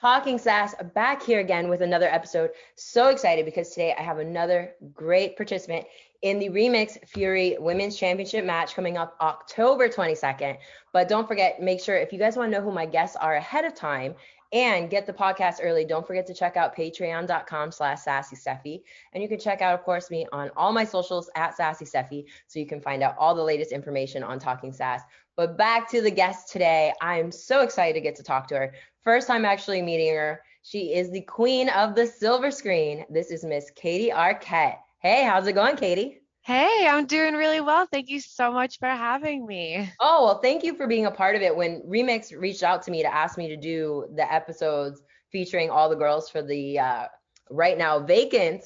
Talking Sass back here again with another episode. So excited because today I have another great participant in the Remix Fury Women's Championship match coming up October 22nd. But don't forget, make sure if you guys want to know who my guests are ahead of time and get the podcast early, don't forget to check out patreon.com slash sassy And you can check out, of course, me on all my socials at sassy so you can find out all the latest information on Talking Sass. But back to the guest today. I'm so excited to get to talk to her. First time actually meeting her. She is the queen of the silver screen. This is Miss Katie Arquette. Hey, how's it going, Katie? Hey, I'm doing really well. Thank you so much for having me. Oh, well, thank you for being a part of it. When Remix reached out to me to ask me to do the episodes featuring all the girls for the uh, right now vacant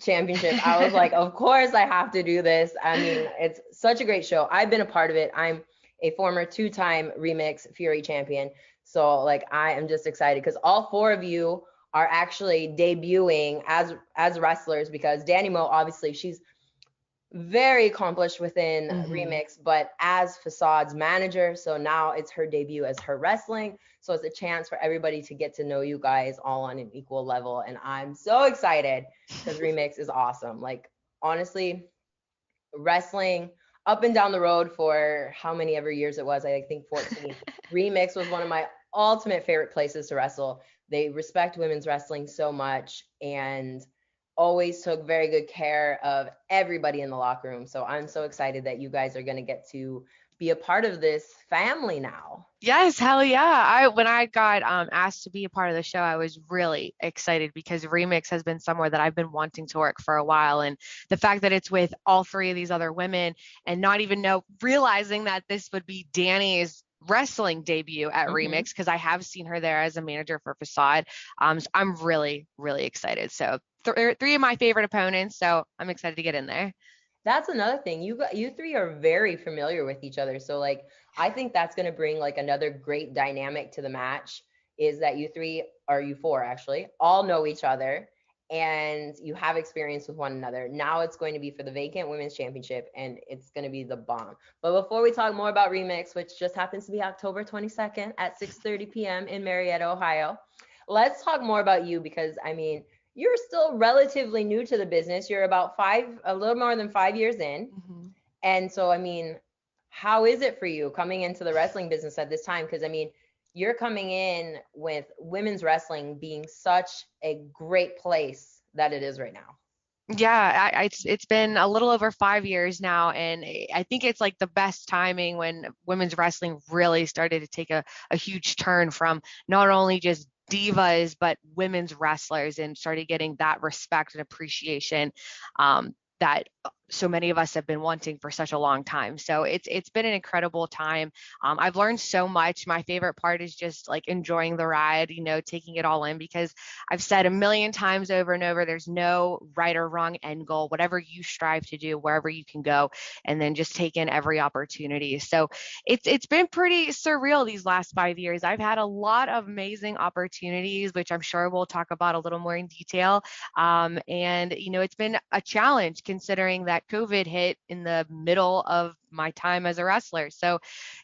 championship, I was like, of course I have to do this. I mean, it's such a great show. I've been a part of it. I'm a former two-time Remix Fury champion. So like I am just excited because all four of you are actually debuting as as wrestlers because Danny Mo obviously she's very accomplished within mm-hmm. Remix, but as Facade's manager, so now it's her debut as her wrestling. So it's a chance for everybody to get to know you guys all on an equal level. And I'm so excited because Remix is awesome. Like honestly, wrestling up and down the road for how many ever years it was, I think 14. Remix was one of my ultimate favorite places to wrestle. They respect women's wrestling so much and always took very good care of everybody in the locker room. So I'm so excited that you guys are going to get to be a part of this family now. Yes, hell yeah. I when I got um, asked to be a part of the show, I was really excited because Remix has been somewhere that I've been wanting to work for a while and the fact that it's with all three of these other women and not even know realizing that this would be Danny's wrestling debut at mm-hmm. Remix because I have seen her there as a manager for Facade. Um, so I'm really, really excited. So th- er, three of my favorite opponents. So I'm excited to get in there. That's another thing. You you three are very familiar with each other. So like I think that's going to bring like another great dynamic to the match. Is that you three or you four actually all know each other and you have experience with one another. Now it's going to be for the vacant women's championship and it's going to be the bomb. But before we talk more about Remix, which just happens to be October 22nd at 6:30 p.m. in Marietta, Ohio, let's talk more about you because I mean, you're still relatively new to the business. You're about 5 a little more than 5 years in. Mm-hmm. And so I mean, how is it for you coming into the wrestling business at this time because I mean, you're coming in with women's wrestling being such a great place that it is right now. Yeah, I, it's it's been a little over five years now, and I think it's like the best timing when women's wrestling really started to take a, a huge turn from not only just divas but women's wrestlers and started getting that respect and appreciation um, that so many of us have been wanting for such a long time. So it's it's been an incredible time. Um, I've learned so much. My favorite part is just like enjoying the ride, you know, taking it all in because I've said a million times over and over, there's no right or wrong end goal. Whatever you strive to do, wherever you can go, and then just take in every opportunity. So it's it's been pretty surreal these last five years. I've had a lot of amazing opportunities, which I'm sure we'll talk about a little more in detail. Um, and you know, it's been a challenge considering that that COVID hit in the middle of my time as a wrestler. So,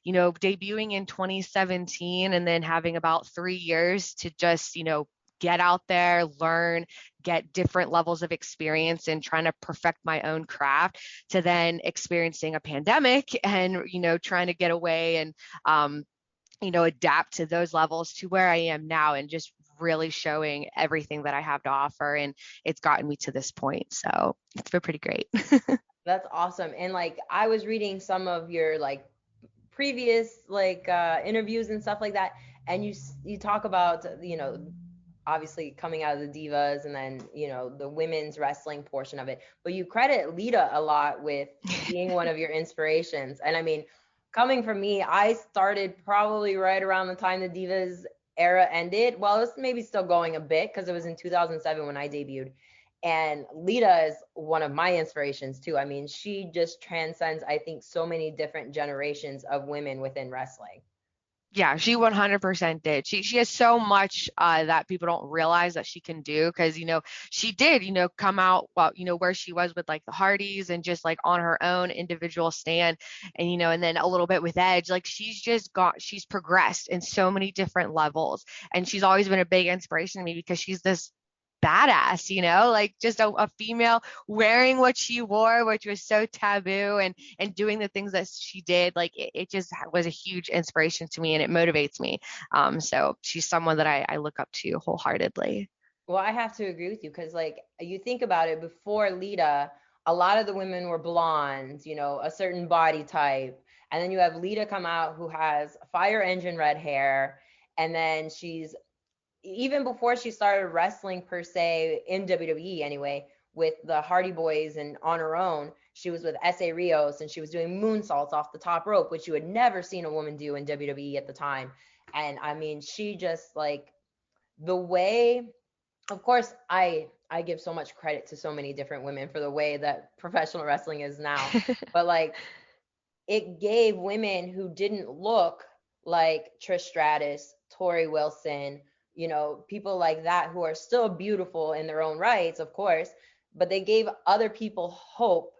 you know, debuting in 2017 and then having about three years to just, you know, get out there, learn, get different levels of experience and trying to perfect my own craft to then experiencing a pandemic and, you know, trying to get away and, um, you know, adapt to those levels to where I am now and just really showing everything that I have to offer. And it's gotten me to this point. So it's been pretty great. That's awesome. And like I was reading some of your like previous like uh, interviews and stuff like that, and you you talk about you know obviously coming out of the divas and then you know the women's wrestling portion of it, but you credit Lita a lot with being one of your inspirations. And I mean, coming from me, I started probably right around the time the divas era ended. Well, it's maybe still going a bit because it was in 2007 when I debuted. And Lita is one of my inspirations too. I mean, she just transcends, I think, so many different generations of women within wrestling. Yeah, she 100% did. She she has so much uh, that people don't realize that she can do because you know she did you know come out well you know where she was with like the Hardys and just like on her own individual stand and you know and then a little bit with Edge like she's just got she's progressed in so many different levels and she's always been a big inspiration to me because she's this badass, you know, like just a, a, female wearing what she wore, which was so taboo, and and doing the things that she did. Like it, it just was a huge inspiration to me, and it motivates me. Um, so she's someone that I, I look up to wholeheartedly. Well, I have to agree with you because like you think about it, before Lita, a lot of the women were blondes, you know, a certain body type. And then you have Lita come out who has fire engine red hair. And then she's even before she started wrestling per se in WWE anyway, with the Hardy Boys and on her own, she was with Essa Rios and she was doing moonsaults off the top rope, which you had never seen a woman do in WWE at the time. And I mean, she just like the way, of course, I I give so much credit to so many different women for the way that professional wrestling is now. but like it gave women who didn't look like Trish Stratus, Torrie Wilson, you know, people like that who are still beautiful in their own rights, of course, but they gave other people hope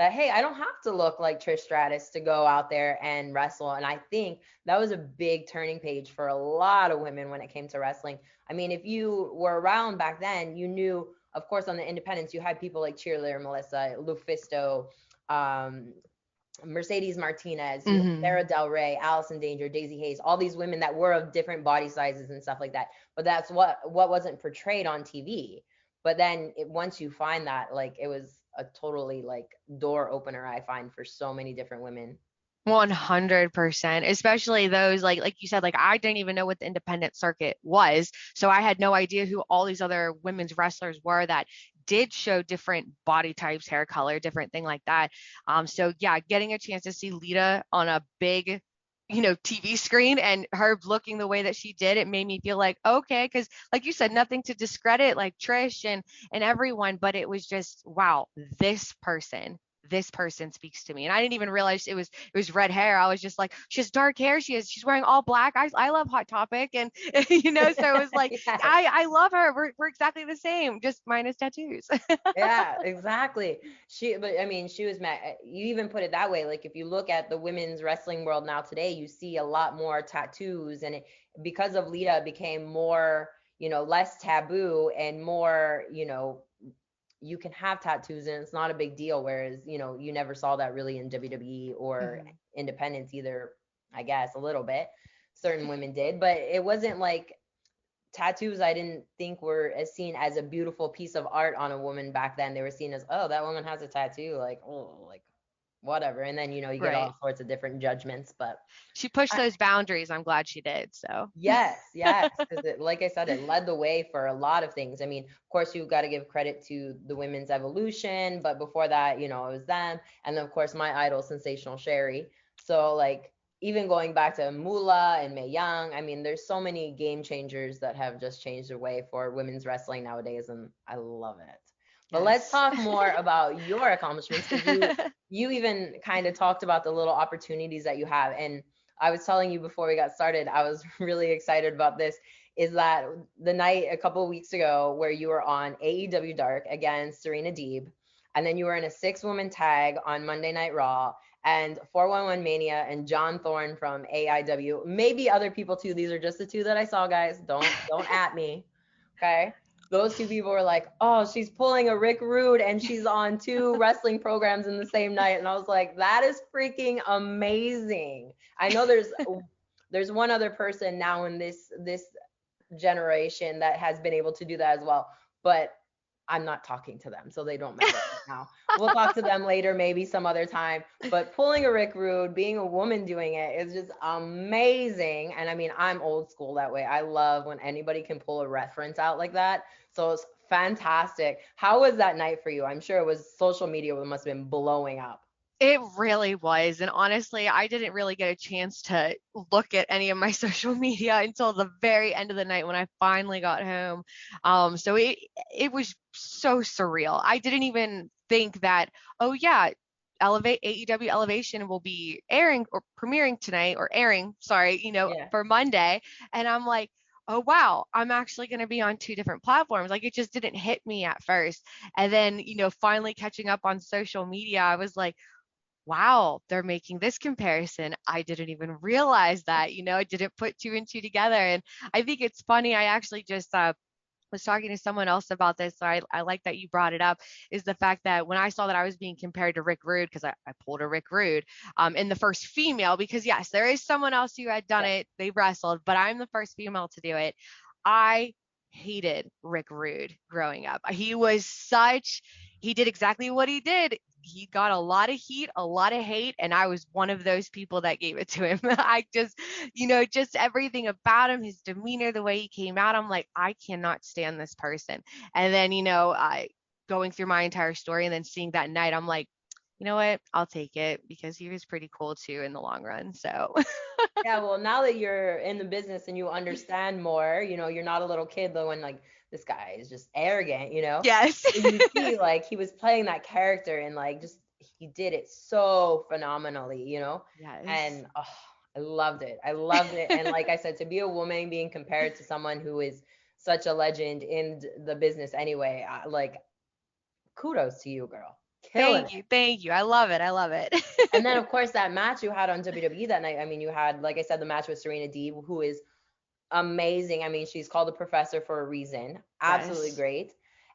that hey, I don't have to look like Trish Stratus to go out there and wrestle. And I think that was a big turning page for a lot of women when it came to wrestling. I mean, if you were around back then, you knew, of course, on the independents, you had people like Cheerleader Melissa, Lufisto, um, Mercedes Martinez, mm-hmm. Sarah Del Rey, Allison Danger, Daizee Haze, all these women that were of different body sizes and stuff like that. But that's what what wasn't portrayed on TV. But then it, once you find that, like it was a totally like door opener. I find for so many different women. 100% especially those like like you said like i didn't even know what the independent circuit was so i had no idea who all these other women's wrestlers were that did show different body types, hair color, different thing like that. Um, so yeah, getting a chance to see Lita on a big you know tv screen and her looking the way that she did it made me feel like okay because like you said nothing to discredit like trish and and everyone but it was just wow this person this person speaks to me. And I didn't even realize it was it was red hair. I was just like, she has dark hair. She is she's wearing all black. I I love Hot Topic. And you know, so it was like. I I love her. We're we're exactly the same, just minus tattoos. yeah, exactly. She but I mean, she was mad. Eh, you even put it that way. Like if you look at the women's wrestling world now today, you see a lot more tattoos and it, because of Lita it became more, you know, less taboo and more, you know, you can have tattoos and it's not a big deal. Whereas, you know, you never saw that really in WWE or mm-hmm. independence either, I guess, a little bit. Certain women did, but it wasn't like tattoos I didn't think were as seen as a beautiful piece of art on a woman back then. They were seen as, oh, that woman has a tattoo. Like, oh, like whatever. And then, you know, you get right. all sorts of different judgments, but she pushed I, those boundaries. I'm glad she did. So, yes, yes. Because, like I said, it led the way for a lot of things. I mean, of course, you've got to give credit to the women's evolution, but before that, you know, it was them. And then, of course, my idol, Sensational Sherri. So, like, even going back to Moolah and Mae Young, I mean, there's so many game changers that have just changed the way for women's wrestling nowadays, and I love it. But yes. let's talk more about your accomplishments you, you even kind of talked about the little opportunities that you have. And I was telling you before we got started, I was really excited about this. Is that the night a couple weeks ago where you were on AEW Dark against Serena Deeb, and then you were in a six woman tag on Monday Night Raw, and 411 Mania and John Thorne from AIW, maybe other people too. These are just the two that I saw, guys. Don't don't at me. Okay those two people were like, oh, she's pulling a Rick Rude and she's on two wrestling programs in the same night. And I was like, that is freaking amazing. I know there's there's one other person now in this this generation that has been able to do that as well. But I'm not talking to them, so they don't matter now. We'll talk to them later, maybe some other time. But pulling a Rick Rude, being a woman doing it is just amazing. And I mean, I'm old school that way. I love when anybody can pull a reference out like that. So it's fantastic. How was that night for you? I'm sure it was social media must have been blowing up. It really was. And honestly, I didn't really get a chance to look at any of my social media until the very end of the night when I finally got home. Um, so it it was so surreal. I didn't even think that, oh yeah, Elevate AEW Elevation will be airing or premiering tonight or airing, sorry, you know, yeah. for Monday. And I'm like, oh wow i'm actually going to be on two different platforms like it just didn't hit me at first and then you know finally catching up on social media i was like wow, they're making this comparison. I didn't even realize that, you know, I didn't put two and two together. And I think it's funny. I actually just uh, was talking to someone else about this, so I, I like that you brought it up, is the fact that when I saw that I was being compared to Rick Rude, because I, I pulled a Rick Rude um, in the first female, because yes, there is someone else who had done it, they wrestled, but I'm the first female to do it. I hated Rick Rude growing up. He was such, he did exactly what he did he got a lot of heat, a lot of hate, and I was one of those people that gave it to him. I just, you know, just everything about him, his demeanor, the way he came out, I'm like, I cannot stand this person. And then, you know, I going through my entire story and then seeing that night, I'm like, you know what? I'll take it because he was pretty cool too in the long run. So yeah, well, now that you're in the business and you understand more, you know, you're not a little kid though, and like this guy is just arrogant, you know? Yes. you see, like he was playing that character and like just he did it so phenomenally, you know? Yes. And oh, I loved it. I loved it. and like I said, to be a woman being compared to someone who is such a legend in the business anyway, I, like kudos to you, girl. Killing thank you, it. thank you. I love it. I love it. and then of course that match you had on WWE that night. I mean, you had, like I said, the match with Serena Deeb, who is amazing. I mean, she's called a professor for a reason. Absolutely yes. great.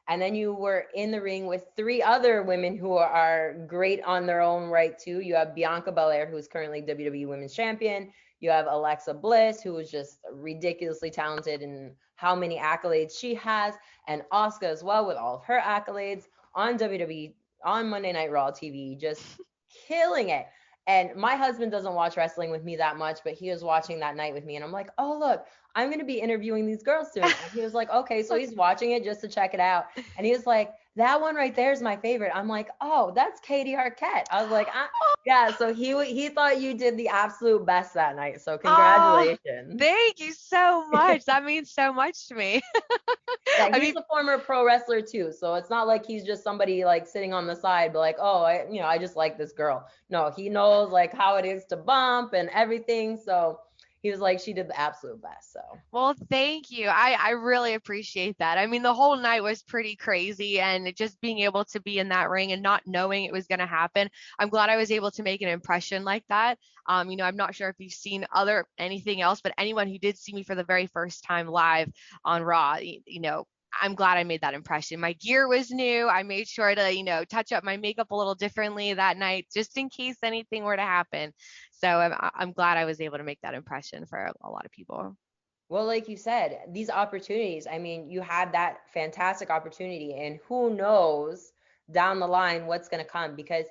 And then you were in the ring with three other women who are great on their own right too. You have Bianca Belair, who's currently WWE Women's Champion. You have Alexa Bliss, who is just ridiculously talented and how many accolades she has, and Oscar as well with all of her accolades on WWE on Monday Night Raw TV, just killing it. And my husband doesn't watch wrestling with me that much, but he was watching that night with me. And I'm like, oh, look, I'm going to be interviewing these girls soon. And he was like, okay. So he's watching it just to check it out. And he was like, that one right there is my favorite. I'm like, oh, that's Katie Arquette. I was like, ah. yeah. So he he thought you did the absolute best that night. So congratulations. Oh, thank you so much. that means so much to me. yeah, he's I mean, a former pro wrestler too. So it's not like he's just somebody like sitting on the side, but like, oh, I, you know, I just like this girl. No, he knows like how it is to bump and everything. So he was like, she did the absolute best. So, well, thank you. I, I really appreciate that. I mean, the whole night was pretty crazy, and just being able to be in that ring and not knowing it was going to happen, I'm glad I was able to make an impression like that. Um, you know, I'm not sure if you've seen other anything else, but anyone who did see me for the very first time live on Raw, you, you know, I'm glad I made that impression. My gear was new. I made sure to, you know, touch up my makeup a little differently that night just in case anything were to happen. So I'm, I'm glad I was able to make that impression for a lot of people. Well, like you said, these opportunities, I mean, you had that fantastic opportunity, and who knows down the line what's going to come because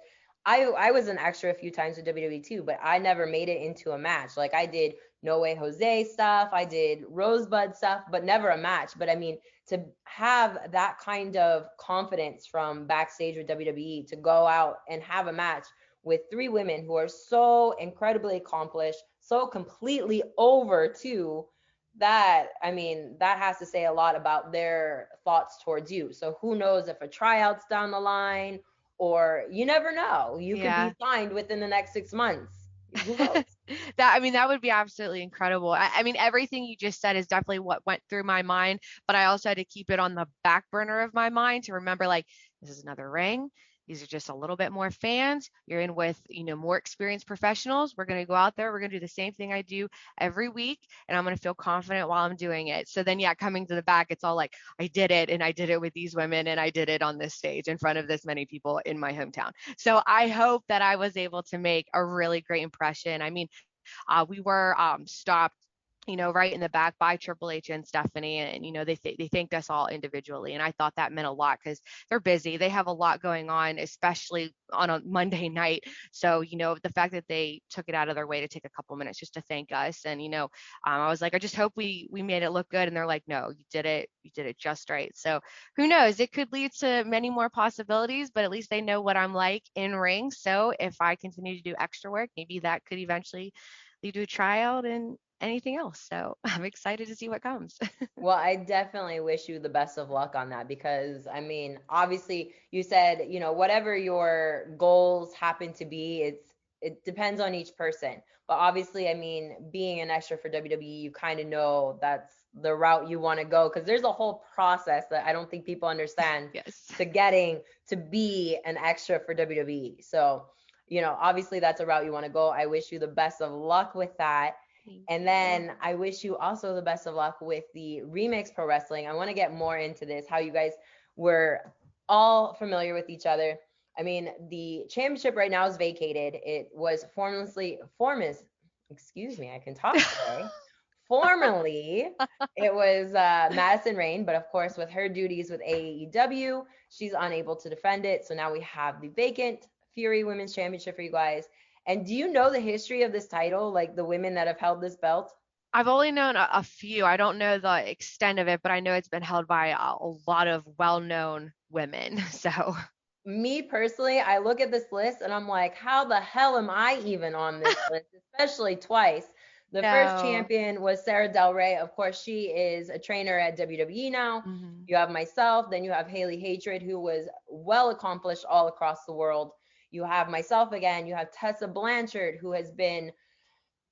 I I was an extra a few times with WWE too, but I never made it into a match. Like I did No Way Jose stuff, I did Rosebud stuff, but never a match. But I mean, to have that kind of confidence from backstage with WWE to go out and have a match with three women who are so incredibly accomplished, so completely over too, that I mean, that has to say a lot about their thoughts towards you. So who knows if a tryout's down the line or you never know. You yeah. could be signed within the next six months. that I mean that would be absolutely incredible. I, I, mean everything you just said is definitely what went through my mind, but I also had to keep it on the back burner of my mind to remember like this is another ring. These are just a little bit more fans. You're in with, you know, more experienced professionals. We're going to go out there. We're going to do the same thing I do every week. And I'm going to feel confident while I'm doing it. So then, yeah, coming to the back, it's all like, I did it. And I did it with these women. And I did it on this stage in front of this many people in my hometown. So I hope that I was able to make a really great impression. I mean, uh, we were um, stopped you know, right in the back by Triple H and Stephanie. And, you know, they, th- they thanked us all individually. And I thought that meant a lot because they're busy. They have a lot going on, especially on a Monday night. So, you know, the fact that they took it out of their way to take a couple minutes just to thank us. And, you know, um, I was like, I just hope we, we made it look good. And they're like, no, you did it. You did it just right. So who knows? It could lead to many more possibilities, but at least they know what I'm like in ring. So if I continue to do extra work, maybe that could eventually lead to a tryout and anything else. So I'm excited to see what comes. well, I definitely wish you the best of luck on that because I mean, obviously you said, you know, whatever your goals happen to be, it's it depends on each person. But obviously, I mean, being an extra for WWE, you kind of know that's the route you want to go because there's a whole process that I don't think people understand yes. to getting to be an extra for WWE. So, you know, obviously that's a route you want to go. I wish you the best of luck with that. And then I wish you also the best of luck with the Remix Pro Wrestling. I want to get more into this, how you guys were all familiar with each other. I mean, the championship right now is vacated. It was formlessly, formis, excuse me, I can talk today. Formerly, it was uh, Madison Rayne, but of course, with her duties with AEW, she's unable to defend it. So now we have the vacant Fury Women's Championship for you guys. And do you know the history of this title, like the women that have held this belt? I've only known a, a few. I don't know the extent of it, but I know it's been held by a, a lot of well-known women. So me personally, I look at this list and I'm like, how the hell am I even on this list, especially twice? The no. first champion was Sarah Del Rey. Of course, she is a trainer at WWE now. Mm-hmm. You have myself, then you have Haley Hatred, who was well accomplished all across the world. You have myself again. You have Tessa Blanchard, who has been,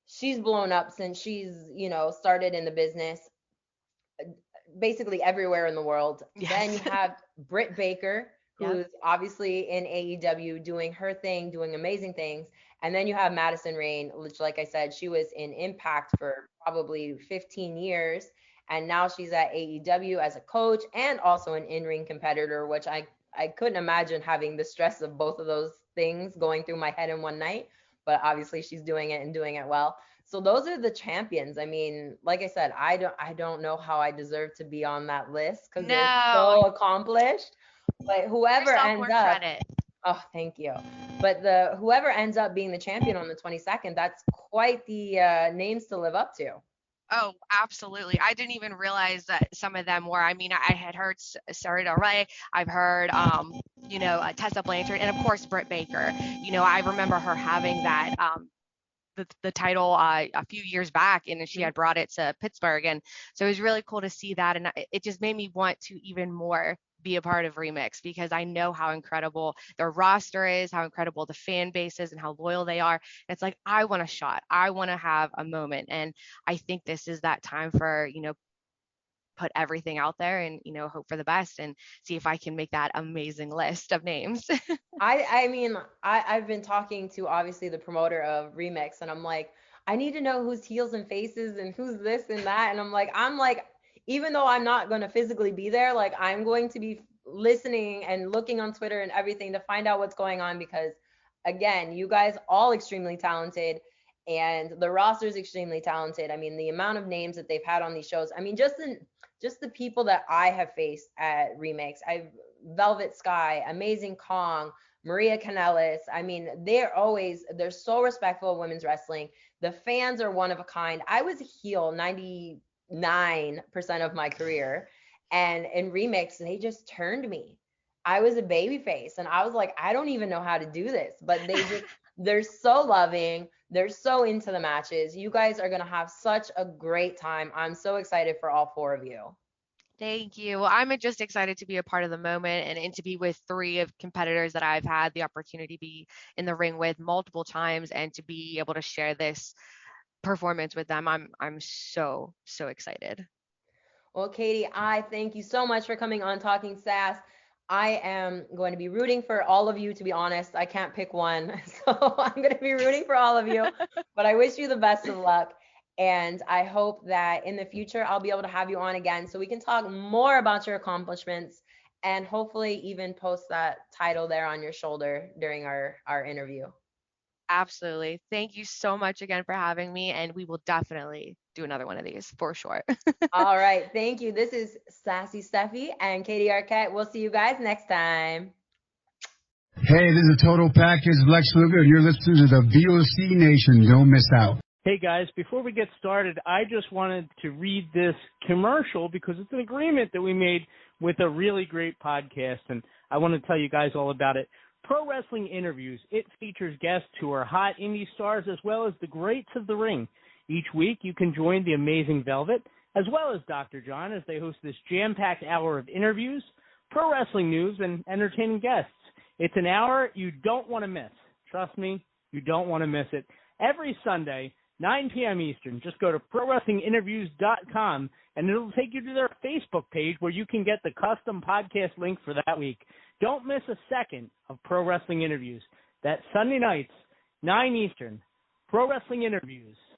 she's blown up since she's, you know, started in the business basically everywhere in the world. Yes. Then you have Britt Baker, who's obviously in AEW doing her thing, doing amazing things. And then you have Madison Rayne, which, like I said, she was in Impact for probably 15 years. And now she's at AEW as a coach and also an in ring competitor, which I, I couldn't imagine having the stress of both of those things going through my head in one night. But obviously she's doing it and doing it well. So those are the champions. I mean, like I said, I don't I don't know how I deserve to be on that list because no. they're so accomplished. But whoever ends up, credit. oh, thank you. But the whoever ends up being the champion on the 22nd, that's quite the uh, names to live up to. Oh, absolutely. I didn't even realize that some of them were. I mean, I had heard Sarah Del Rey. I've heard, um, you know, uh, Tessa Blanchard, and of course Britt Baker. You know, I remember her having that um, the, the title uh, a few years back and she mm-hmm. had brought it to Pittsburgh and so it was really cool to see that and it just made me want to even more be a part of Remix because I know how incredible their roster is, how incredible the fan base is, and how loyal they are. It's like, I want a shot. I want to have a moment. And I think this is that time for, you know, put everything out there and you know hope for the best and see if I can make that amazing list of names. I I mean I I've been talking to obviously the promoter of Remix and I'm like I need to know who's heels and faces and who's this and that and I'm like I'm like even though I'm not going to physically be there, like I'm going to be listening and looking on Twitter and everything to find out what's going on because again, you guys all extremely talented and the roster is extremely talented. I mean, the amount of names that they've had on these shows. I mean, just in just the people that I have faced at Remix. I've Velvet Sky, Amazing Kong, Maria Kanellis. I mean, they're always they're so respectful of women's wrestling. The fans are one of a kind. I was a heel 90 9% of my career. And in remix, they just turned me. I was a baby face and I was like, I don't even know how to do this. But they just, they're so loving. They're so into the matches. You guys are going to have such a great time. I'm so excited for all four of you. Thank you. Well, I'm just excited to be a part of the moment and, and to be with three of competitors that I've had the opportunity to be in the ring with multiple times and to be able to share this performance with them. I'm I'm so so excited. Well, Katie, I thank you so much for coming on Talking Sass. I am going to be rooting for all of you, to be honest. I can't pick one. So I'm going to be rooting for all of you. but I wish you the best of luck. And I hope that in the future, I'll be able to have you on again so we can talk more about your accomplishments and hopefully even post that title there on your shoulder during our, our interview. Absolutely. Thank you so much again for having me, and we will definitely do another one of these for sure. All right. Thank you. This is Sassy Stephie and Katie Arquette. We'll see you guys next time. Hey, this is a Total Package Lex Luger. You're listening to the VOC Nation. Don't miss out. Hey guys, before we get started, I just wanted to read this commercial because it's an agreement that we made with a really great podcast, and I want to tell you guys all about it. Pro Wrestling Interviews. It features guests who are hot indie stars as well as the greats of the ring. Each week, you can join the amazing Velvet as well as Dr. John as they host this jam packed hour of interviews, pro wrestling news, and entertaining guests. It's an hour you don't want to miss. Trust me, you don't want to miss it. Every Sunday, 9 p.m. Eastern. Just go to ProWrestlingInterviews.com and it'll take you to their Facebook page where you can get the custom podcast link for that week. Don't miss a second of Pro Wrestling Interviews. That Sunday nights, 9 Eastern.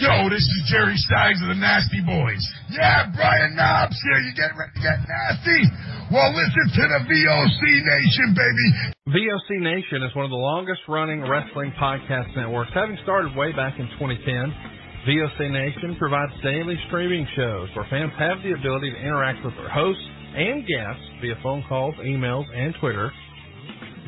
Yo, this is Jerry Sags of the Nasty Boys. Yeah, Brian Knobbs here. You getting ready to get nasty? Well, listen to the VOC Nation, baby. VOC Nation is one of the longest running wrestling podcast networks, having started way back in 2010. VOC Nation provides daily streaming shows where fans have the ability to interact with their hosts and guests via phone calls, emails, and Twitter.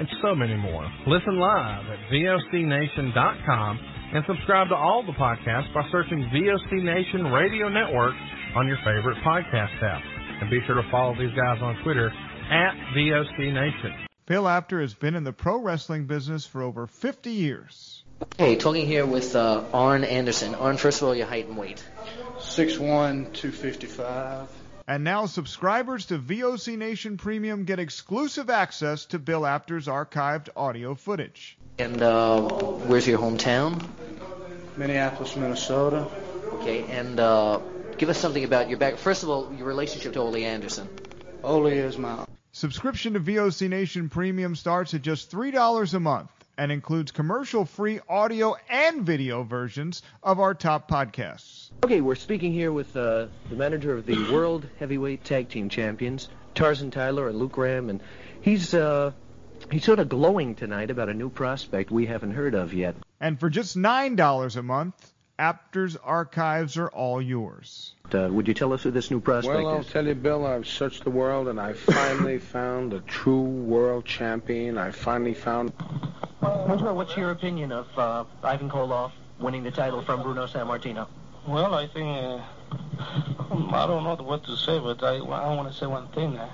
and so many more. Listen live at VOCNation.com and subscribe to all the podcasts by searching VOC Nation Radio Network on your favorite podcast app. And be sure to follow these guys on Twitter at VOC Nation. Bill Apter has been in the pro wrestling business for over 50 years. Hey, talking here with uh, Arn Anderson. Arn, first of all, your height and weight. 6'1", 255. And now subscribers to VOC Nation Premium get exclusive access to Bill Apter's archived audio footage. And uh, where's your hometown? Minneapolis, Minnesota. Okay, and uh, give us something about your back. First of all, your relationship to Ole Anderson. Ole is my Subscription to VOC Nation Premium starts at just $3 a month and includes commercial-free audio and video versions of our top podcasts. Okay, we're speaking here with uh, the manager of the World Heavyweight Tag Team Champions, Tarzan Tyler and Luke Graham, and he's uh, he's sort of glowing tonight about a new prospect we haven't heard of yet. And for just $9 a month, Apter's archives are all yours. Uh, would you tell us who this new prospect Well, I'll tell you, Bill, I've searched the world and I finally found a true world champion. I finally found. Well, what's your opinion of uh, Ivan Koloff winning the title from Bruno Sammartino? Well, I think uh, I don't know what to say, but I, I want to say one thing. Uh,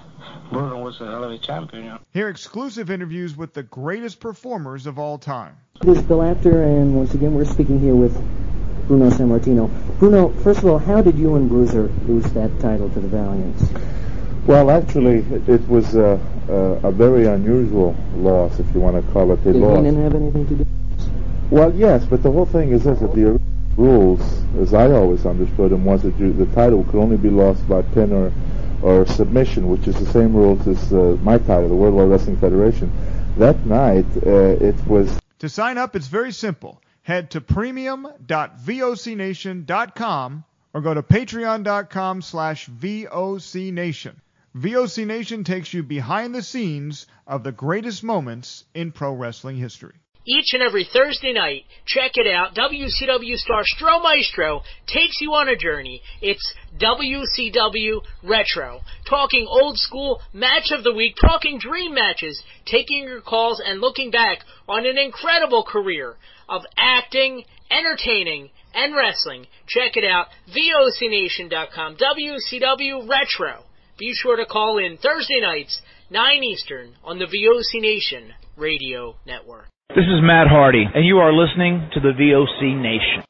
Bruno was a hell of a champion. You know? Hear exclusive interviews with the greatest performers of all time. This is Bill Apter, and once again, we're speaking here with Bruno Sammartino. Bruno, first of all, how did you and Bruiser lose that title to the Valiants? Well, actually, it was uh, uh, a very unusual loss, if you want to call it a Did loss. Heenan have anything to do? Well, yes, but the whole thing is this: that the rules, as I always understood them, was that you, the title could only be lost by pin or or submission, which is the same rules as uh, my title, the World Wide Wrestling Federation. That night, uh, it was To sign up, it's very simple. Head to premium.vocnation.com or go to patreon.com slash vocnation. VOC Nation takes you behind the scenes of the greatest moments in pro wrestling history. each and every Thursday night. Check it out. WCW star Stro Maestro takes you on a journey. It's WCW Retro. Talking old school match of the week, talking dream matches, taking your calls and looking back on an incredible career of acting, entertaining, and wrestling. Check it out. VOCNation.com. WCW Retro. Be sure to call in Thursday nights, 9 Eastern, on the VOC Nation Radio Network. This is Matt Hardy, and you are listening to the VOC Nation.